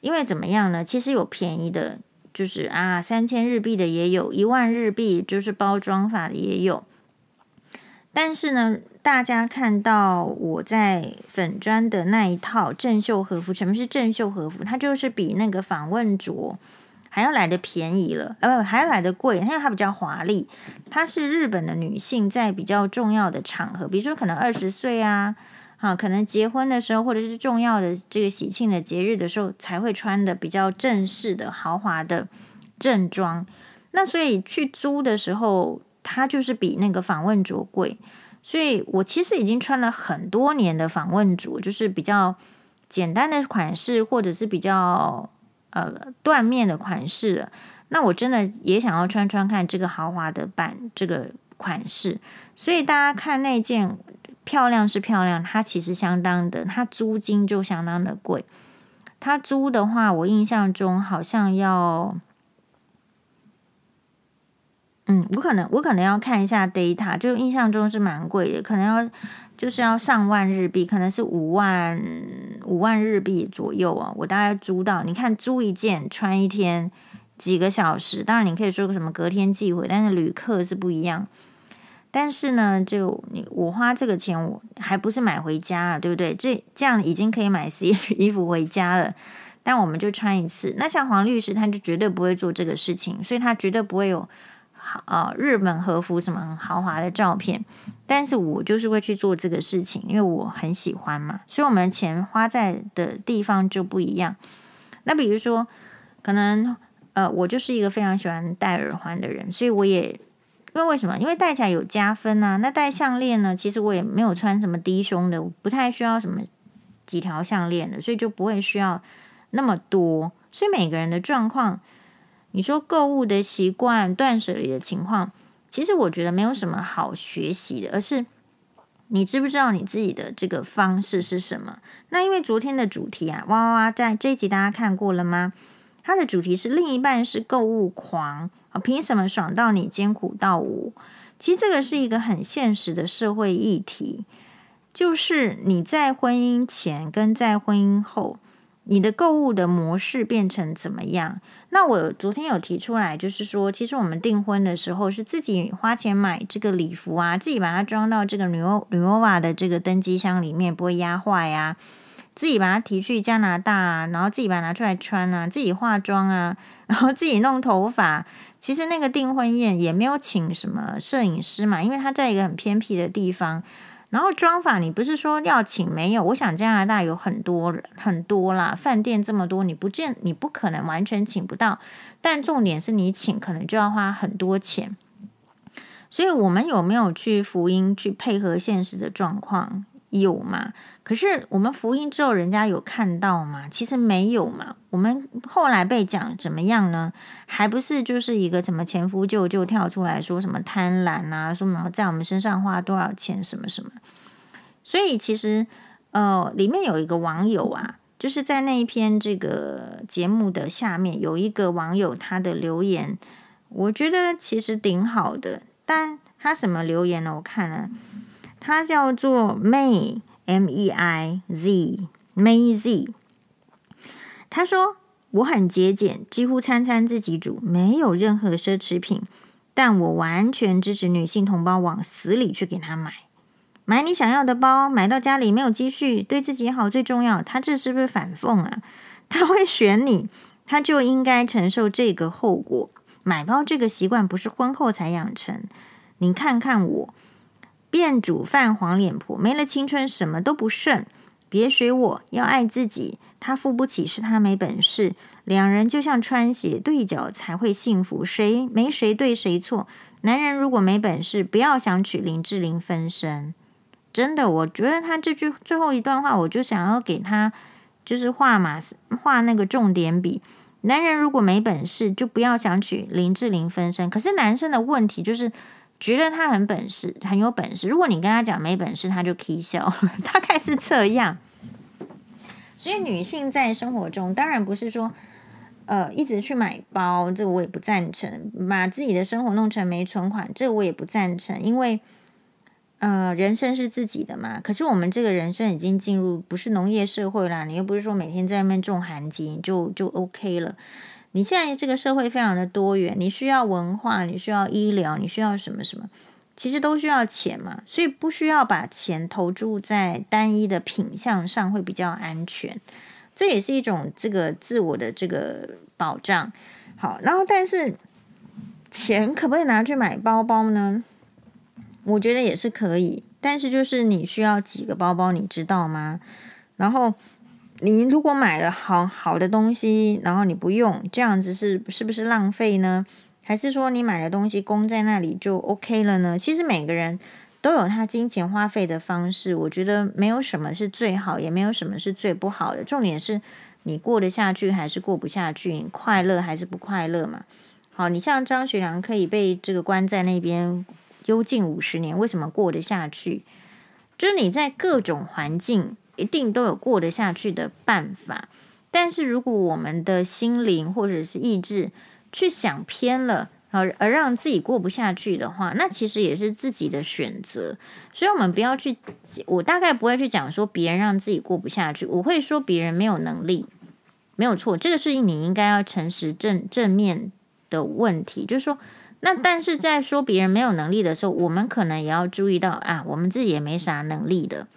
因为怎么样呢？其实有便宜的，就是啊三千日币的也有，一万日币就是包装法的也有，但是呢。大家看到我在粉专的那一套正秀和服，什么是正秀和服？它就是比那个访问着还要来的便宜了，呃，不，还要来的贵，因为它比较华丽。它是日本的女性在比较重要的场合，比如说可能二十岁啊，啊，可能结婚的时候，或者是重要的这个喜庆的节日的时候，才会穿的比较正式的豪华的正装。那所以去租的时候，它就是比那个访问着贵。所以我其实已经穿了很多年的访问着，就是比较简单的款式，或者是比较呃缎面的款式了。那我真的也想要穿穿看这个豪华的版这个款式。所以大家看那件漂亮是漂亮，它其实相当的，它租金就相当的贵。它租的话，我印象中好像要。嗯，我可能我可能要看一下 data，就印象中是蛮贵的，可能要就是要上万日币，可能是五万五万日币左右啊。我大概租到，你看租一件穿一天几个小时，当然你可以说个什么隔天寄回，但是旅客是不一样。但是呢，就你我花这个钱，我还不是买回家啊，对不对？这这样已经可以买 CF 衣服回家了，但我们就穿一次。那像黄律师，他就绝对不会做这个事情，所以他绝对不会有。啊，日本和服什么豪华的照片，但是我就是会去做这个事情，因为我很喜欢嘛，所以我们钱花在的地方就不一样。那比如说，可能呃，我就是一个非常喜欢戴耳环的人，所以我也因为为什么？因为戴起来有加分啊。那戴项链呢？其实我也没有穿什么低胸的，不太需要什么几条项链的，所以就不会需要那么多。所以每个人的状况。你说购物的习惯、断舍离的情况，其实我觉得没有什么好学习的，而是你知不知道你自己的这个方式是什么？那因为昨天的主题啊，哇哇哇，在这一集大家看过了吗？它的主题是另一半是购物狂啊，凭什么爽到你艰苦到我？其实这个是一个很现实的社会议题，就是你在婚姻前跟在婚姻后。你的购物的模式变成怎么样？那我昨天有提出来，就是说，其实我们订婚的时候是自己花钱买这个礼服啊，自己把它装到这个女欧女欧瓦的这个登机箱里面，不会压坏呀。自己把它提去加拿大啊，然后自己把它拿出来穿啊，自己化妆啊，然后自己弄头发。其实那个订婚宴也没有请什么摄影师嘛，因为他在一个很偏僻的地方。然后装法，你不是说要请没有？我想加拿大有很多人很多啦，饭店这么多，你不见你不可能完全请不到。但重点是你请，可能就要花很多钱。所以，我们有没有去福音去配合现实的状况？有吗？可是我们福音之后，人家有看到吗？其实没有嘛。我们后来被讲怎么样呢？还不是就是一个什么前夫舅舅跳出来说什么贪婪啊，说什么在我们身上花多少钱什么什么。所以其实呃，里面有一个网友啊，就是在那一篇这个节目的下面有一个网友他的留言，我觉得其实挺好的。但他什么留言呢？我看了，他叫做 May M E I Z May Z。他说我很节俭，几乎餐餐自己煮，没有任何奢侈品。但我完全支持女性同胞往死里去给他买，买你想要的包，买到家里没有积蓄，对自己好最重要。他这是不是反讽啊？他会选你，他就应该承受这个后果。买包这个习惯不是婚后才养成。你看看我，变煮饭黄脸婆，没了青春什么都不剩。别学我，要爱自己。他付不起是他没本事。两人就像穿鞋，对脚才会幸福。谁没谁对谁错。男人如果没本事，不要想娶林志玲分身。真的，我觉得他这句最后一段话，我就想要给他就是画马画那个重点笔。男人如果没本事，就不要想娶林志玲分身。可是男生的问题就是觉得他很本事，很有本事。如果你跟他讲没本事，他就起笑，大概是这样。所以女性在生活中，当然不是说。呃，一直去买包，这个我也不赞成。把自己的生活弄成没存款，这个我也不赞成。因为，呃，人生是自己的嘛。可是我们这个人生已经进入不是农业社会啦，你又不是说每天在外面种寒鸡就就 OK 了。你现在这个社会非常的多元，你需要文化，你需要医疗，你需要什么什么，其实都需要钱嘛。所以不需要把钱投注在单一的品项上，会比较安全。这也是一种这个自我的这个保障，好，然后但是钱可不可以拿去买包包呢？我觉得也是可以，但是就是你需要几个包包，你知道吗？然后你如果买了好好的东西，然后你不用，这样子是是不是浪费呢？还是说你买的东西供在那里就 OK 了呢？其实每个人。都有他金钱花费的方式，我觉得没有什么是最好，也没有什么是最不好的。重点是你过得下去还是过不下去，你快乐还是不快乐嘛？好，你像张学良可以被这个关在那边幽禁五十年，为什么过得下去？就是你在各种环境一定都有过得下去的办法，但是如果我们的心灵或者是意志去想偏了。而而让自己过不下去的话，那其实也是自己的选择。所以，我们不要去，我大概不会去讲说别人让自己过不下去，我会说别人没有能力，没有错。这个是你应该要诚实正正面的问题，就是说，那但是在说别人没有能力的时候，我们可能也要注意到啊，我们自己也没啥能力的。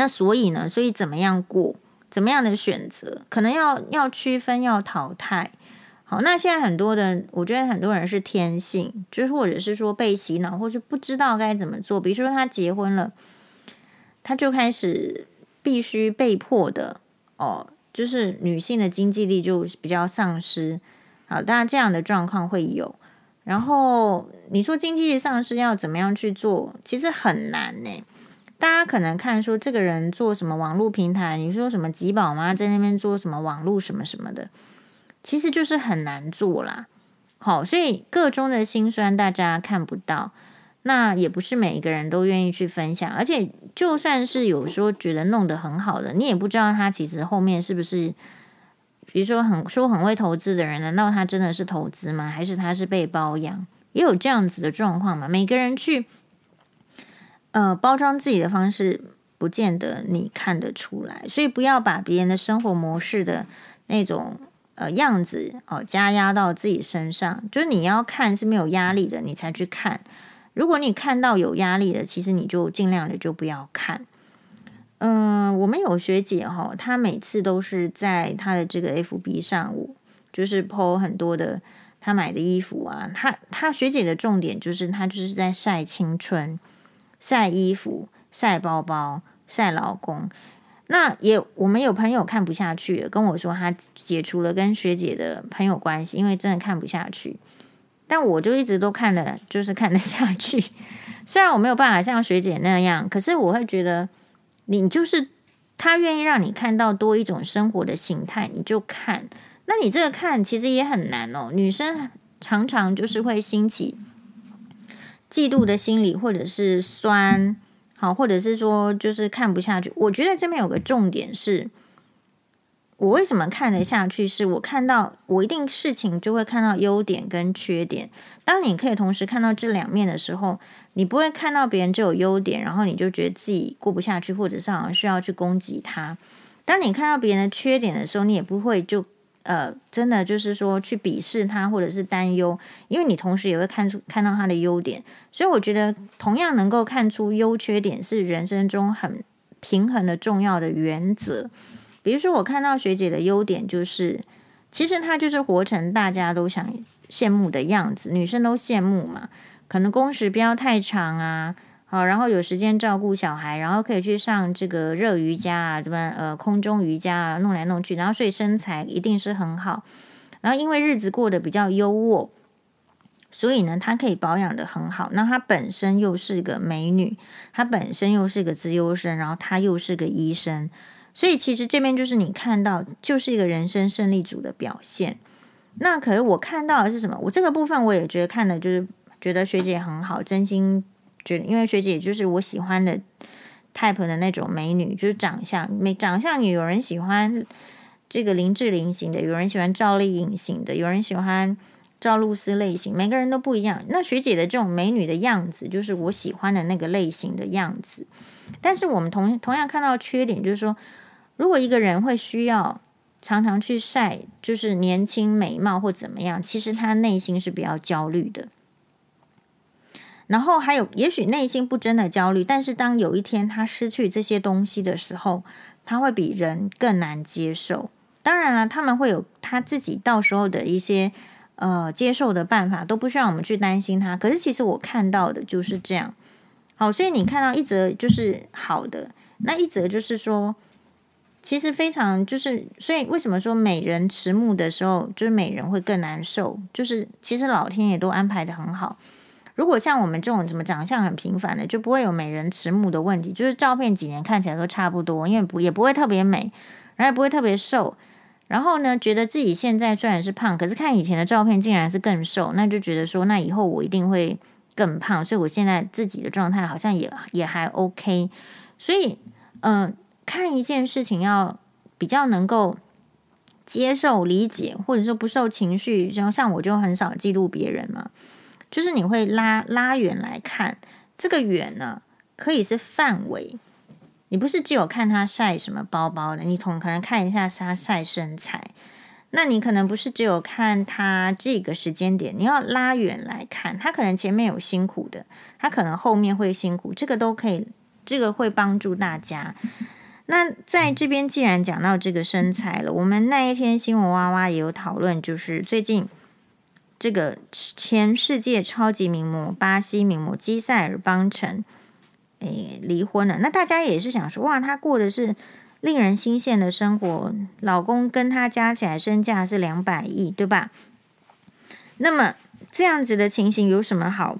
那所以呢，所以怎么样过，怎么样的选择，可能要要区分，要淘汰。好，那现在很多的，我觉得很多人是天性，就是或者是说被洗脑，或是不知道该怎么做。比如说他结婚了，他就开始必须被迫的哦，就是女性的经济力就比较丧失。好，当然这样的状况会有。然后你说经济力丧失要怎么样去做，其实很难呢。大家可能看说这个人做什么网络平台，你说什么吉宝妈在那边做什么网络什么什么的。其实就是很难做啦，好，所以个中的辛酸大家看不到，那也不是每一个人都愿意去分享，而且就算是有时候觉得弄得很好的，你也不知道他其实后面是不是，比如说很说很会投资的人，难道他真的是投资吗？还是他是被包养？也有这样子的状况嘛？每个人去呃包装自己的方式，不见得你看得出来，所以不要把别人的生活模式的那种。呃，样子哦，加压到自己身上，就是你要看是没有压力的，你才去看。如果你看到有压力的，其实你就尽量的就不要看。嗯、我们有学姐哈、哦，她每次都是在她的这个 FB 上，就是 po 很多的她买的衣服啊。她她学姐的重点就是她就是在晒青春、晒衣服、晒包包、晒老公。那也，我们有朋友看不下去，跟我说他解除了跟学姐的朋友关系，因为真的看不下去。但我就一直都看了，就是看得下去。虽然我没有办法像学姐那样，可是我会觉得，你就是他愿意让你看到多一种生活的形态，你就看。那你这个看其实也很难哦。女生常常就是会兴起嫉妒的心理，或者是酸。好，或者是说，就是看不下去。我觉得这边有个重点是，我为什么看得下去？是我看到我一定事情就会看到优点跟缺点。当你可以同时看到这两面的时候，你不会看到别人只有优点，然后你就觉得自己过不下去，或者是好像需要去攻击他。当你看到别人的缺点的时候，你也不会就呃真的就是说去鄙视他或者是担忧，因为你同时也会看出看到他的优点。所以我觉得同样能够看出优缺点是人生中很平衡的重要的原则。比如说，我看到学姐的优点就是，其实她就是活成大家都想羡慕的样子，女生都羡慕嘛。可能工时不要太长啊，好，然后有时间照顾小孩，然后可以去上这个热瑜伽啊，怎么呃空中瑜伽啊，弄来弄去，然后所以身材一定是很好。然后因为日子过得比较优渥，所以呢，她可以保养得很好。那她本身又是个美女，她本身又是个资优生，然后她又是个医生。所以其实这边就是你看到，就是一个人生胜利组的表现。那可是我看到的是什么？我这个部分我也觉得看的就是觉得学姐很好，真心因为学姐就是我喜欢的 type 的那种美女，就是长相美长相女。有人喜欢这个林志玲型的，有人喜欢赵丽颖型的，有人喜欢赵露思类型，每个人都不一样。那学姐的这种美女的样子，就是我喜欢的那个类型的样子。但是我们同同样看到缺点，就是说。如果一个人会需要常常去晒，就是年轻美貌或怎么样，其实他内心是比较焦虑的。然后还有，也许内心不真的焦虑，但是当有一天他失去这些东西的时候，他会比人更难接受。当然了，他们会有他自己到时候的一些呃接受的办法，都不需要我们去担心他。可是其实我看到的就是这样。好，所以你看到一则就是好的，那一则就是说。其实非常就是，所以为什么说美人迟暮的时候，就是美人会更难受？就是其实老天爷都安排得很好。如果像我们这种怎么长相很平凡的，就不会有美人迟暮的问题。就是照片几年看起来都差不多，因为不也不会特别美，然后也不会特别瘦。然后呢，觉得自己现在虽然是胖，可是看以前的照片竟然是更瘦，那就觉得说，那以后我一定会更胖。所以我现在自己的状态好像也也还 OK。所以，嗯、看一件事情要比较能够接受、理解，或者说不受情绪，像像我就很少记录别人嘛，就是你会拉拉远来看，这个远呢可以是范围，你不是只有看他晒什么包包的，你同可能看一下他晒身材，那你可能不是只有看他这个时间点，你要拉远来看，他可能前面有辛苦的，他可能后面会辛苦，这个都可以，这个会帮助大家。那在这边，既然讲到这个身材了，我们那一天新闻哇哇也有讨论，就是最近这个前世界超级名模巴西名模基塞尔邦辰，诶，离婚了。那大家也是想说，哇，她过的是令人心羡的生活，老公跟她加起来身价是两百亿，对吧？那么这样子的情形有什么好？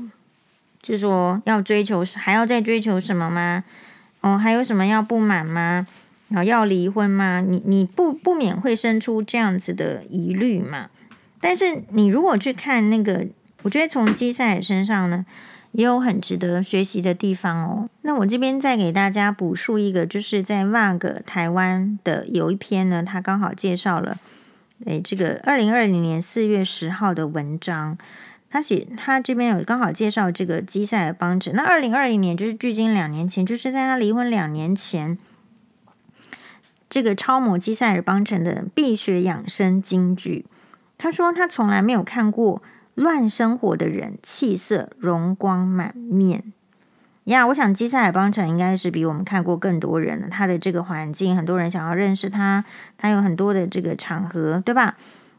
就说要追求，还要再追求什么吗？哦，还有什么要不满吗？然后要离婚吗？你你不不免会生出这样子的疑虑嘛？但是你如果去看那个，我觉得从基塞尔身上呢，也有很值得学习的地方哦。那我这边再给大家补述一个，就是在 VAG 台湾的有一篇呢，他刚好介绍了，诶，这个二零二零年四月十号的文章。他写，他这边有刚好介绍这个基塞尔邦辰。那二零二零年就是距今两年前，就是在他离婚两年前，这个超模基塞尔邦辰的碧血养生金句。他说他从来没有看过乱生活的人气色容光满面。呀，我想基塞尔邦城应该是比我们看过更多人了。他的这个环境，很多人想要认识他，他有很多的这个场合，对吧？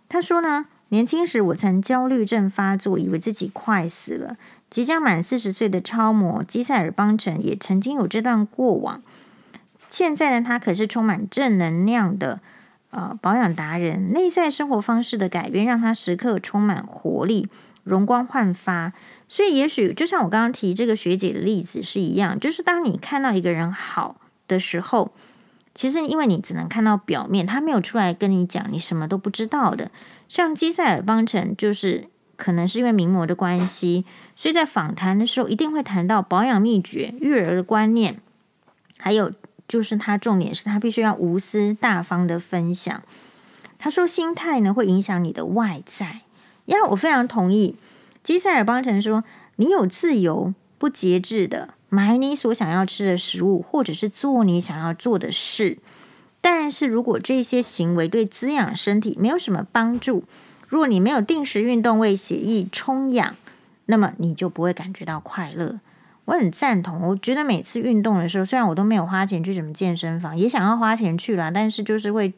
他说呢。年轻时，我曾焦虑症发作，以为自己快死了。即将满四十岁的超模基塞尔邦城也曾经有这段过往。现在呢，他可是充满正能量的呃保养达人。内在生活方式的改变，让他时刻充满活力，容光焕发。所以，也许就像我刚刚提这个学姐的例子是一样，就是当你看到一个人好的时候，其实因为你只能看到表面，他没有出来跟你讲，你什么都不知道的。像基塞尔邦辰，就是可能是因为名模的关系，所以在访谈的时候一定会谈到保养秘诀、育儿的观念，还有就是他重点是他必须要无私大方的分享。他说心态呢会影响你的外在。呀，我非常同意。基塞尔邦辰说，你有自由不节制的买你所想要吃的食物，或者是做你想要做的事。但是如果这些行为对滋养身体没有什么帮助，如果你没有定时运动为血液充氧，那么你就不会感觉到快乐。我很赞同，我觉得每次运动的时候，虽然我都没有花钱去什么健身房，也想要花钱去啦，但是就是会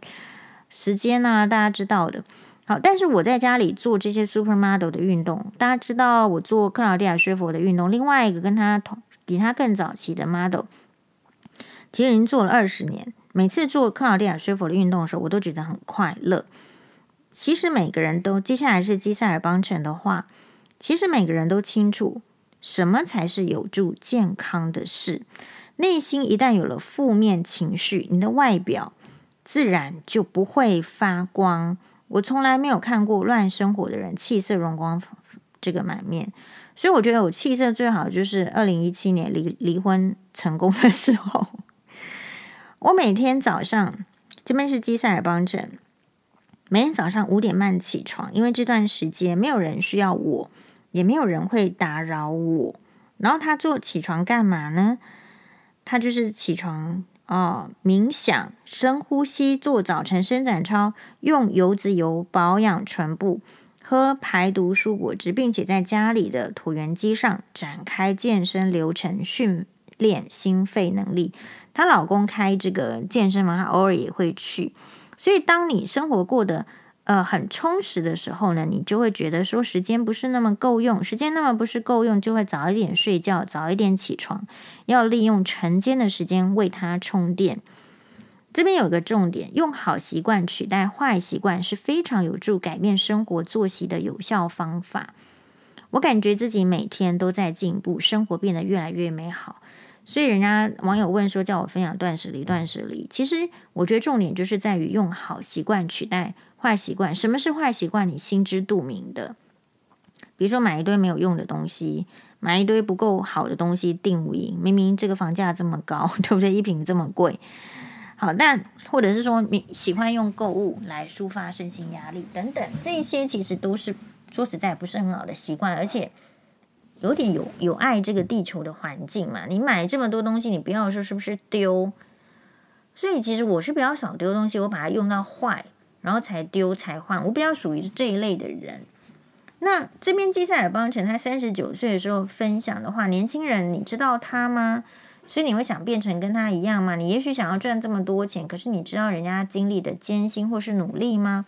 时间啊，大家知道的。好，但是我在家里做这些 supermodel 的运动，大家知道我做克劳迪亚薛佛的运动，另外一个跟他同比他更早期的 model，其实已经做了二十年。每次做克劳迪亚薛佛的运动的时候，我都觉得很快乐。其实每个人都，接下来是基塞尔邦辰的话，其实每个人都清楚什么才是有助健康的事。内心一旦有了负面情绪，你的外表自然就不会发光。我从来没有看过乱生活的人气色容光这个满面，所以我觉得我气色最好就是二零一七年离离婚成功的时候。我每天早上，这边是基塞尔邦镇，每天早上五点半起床，因为这段时间没有人需要我，也没有人会打扰我。然后他做起床干嘛呢？他就是起床哦，冥想、深呼吸、做早晨伸展操，用油脂油保养唇部，喝排毒蔬果汁，并且在家里的椭圆机上展开健身流程，训练心肺能力。她老公开这个健身房，她偶尔也会去。所以，当你生活过得呃很充实的时候呢，你就会觉得说时间不是那么够用，时间那么不是够用，就会早一点睡觉，早一点起床，要利用晨间的时间为它充电。这边有个重点，用好习惯取代坏习惯是非常有助改变生活作息的有效方法。我感觉自己每天都在进步，生活变得越来越美好。所以人家网友问说，叫我分享断舍离，断舍离。其实我觉得重点就是在于用好习惯取代坏习惯。什么是坏习惯？你心知肚明的。比如说买一堆没有用的东西，买一堆不够好的东西定无印，明明这个房价这么高，对不对？一瓶这么贵。好，但或者是说你喜欢用购物来抒发身心压力等等，这些其实都是说实在不是很好的习惯，而且。有点有有爱这个地球的环境嘛？你买这么多东西，你不要说是不是丢？所以其实我是比较少丢东西，我把它用到坏，然后才丢才换。我比较属于这一类的人。那这边基塞尔邦辰他三十九岁的时候分享的话，年轻人，你知道他吗？所以你会想变成跟他一样吗？你也许想要赚这么多钱，可是你知道人家经历的艰辛或是努力吗？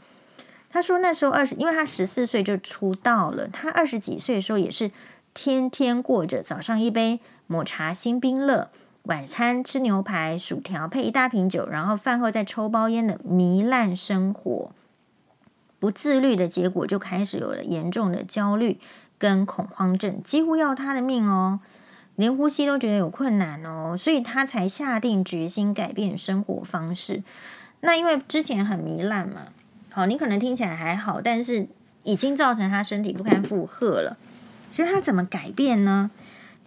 他说那时候二十，因为他十四岁就出道了，他二十几岁的时候也是。天天过着早上一杯抹茶星冰乐，晚餐吃牛排、薯条配一大瓶酒，然后饭后再抽包烟的糜烂生活。不自律的结果，就开始有了严重的焦虑跟恐慌症，几乎要他的命哦，连呼吸都觉得有困难哦，所以他才下定决心改变生活方式。那因为之前很糜烂嘛，好，你可能听起来还好，但是已经造成他身体不堪负荷了。所以他怎么改变呢？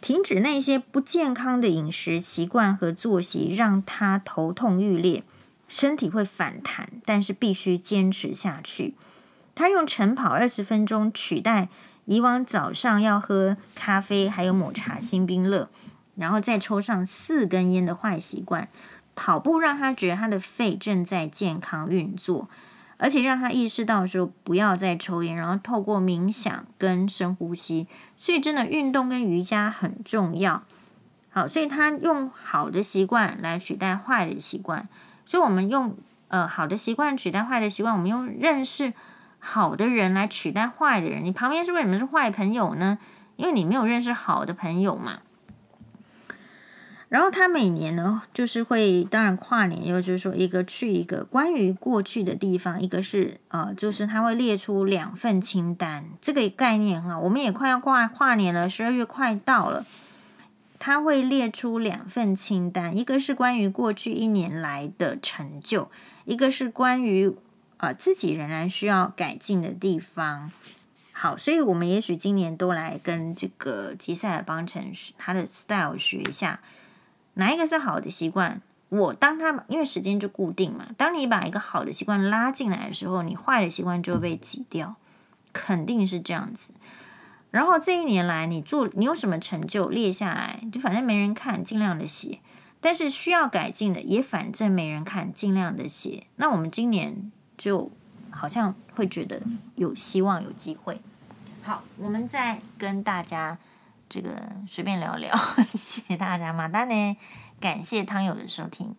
停止那些不健康的饮食习惯和作息，让他头痛欲裂，身体会反弹，但是必须坚持下去。他用晨跑二十分钟取代以往早上要喝咖啡还有抹茶星冰乐，然后再抽上四根烟的坏习惯。跑步让他觉得他的肺正在健康运作。而且让他意识到说不要再抽烟，然后透过冥想跟深呼吸，所以真的运动跟瑜伽很重要。好，所以他用好的习惯来取代坏的习惯。所以我们用呃好的习惯取代坏的习惯，我们用认识好的人来取代坏的人。你旁边是为什么是坏朋友呢？因为你没有认识好的朋友嘛。然后他每年呢，就是会当然跨年，又就是说一个去一个关于过去的地方，一个是呃，就是他会列出两份清单，这个概念哈。我们也快要跨跨年了，十二月快到了，他会列出两份清单，一个是关于过去一年来的成就，一个是关于呃自己仍然需要改进的地方。好，所以我们也许今年都来跟这个吉赛尔邦辰他的 style 学一下。哪一个是好的习惯？我当他因为时间就固定嘛，当你把一个好的习惯拉进来的时候，你坏的习惯就会被挤掉，肯定是这样子。然后这一年来，你做你有什么成就列下来，就反正没人看，尽量的写。但是需要改进的，也反正没人看，尽量的写。那我们今年就好像会觉得有希望，有机会。好，我们再跟大家这个随便聊聊，谢谢大家，马丹呢，感谢汤友的收听。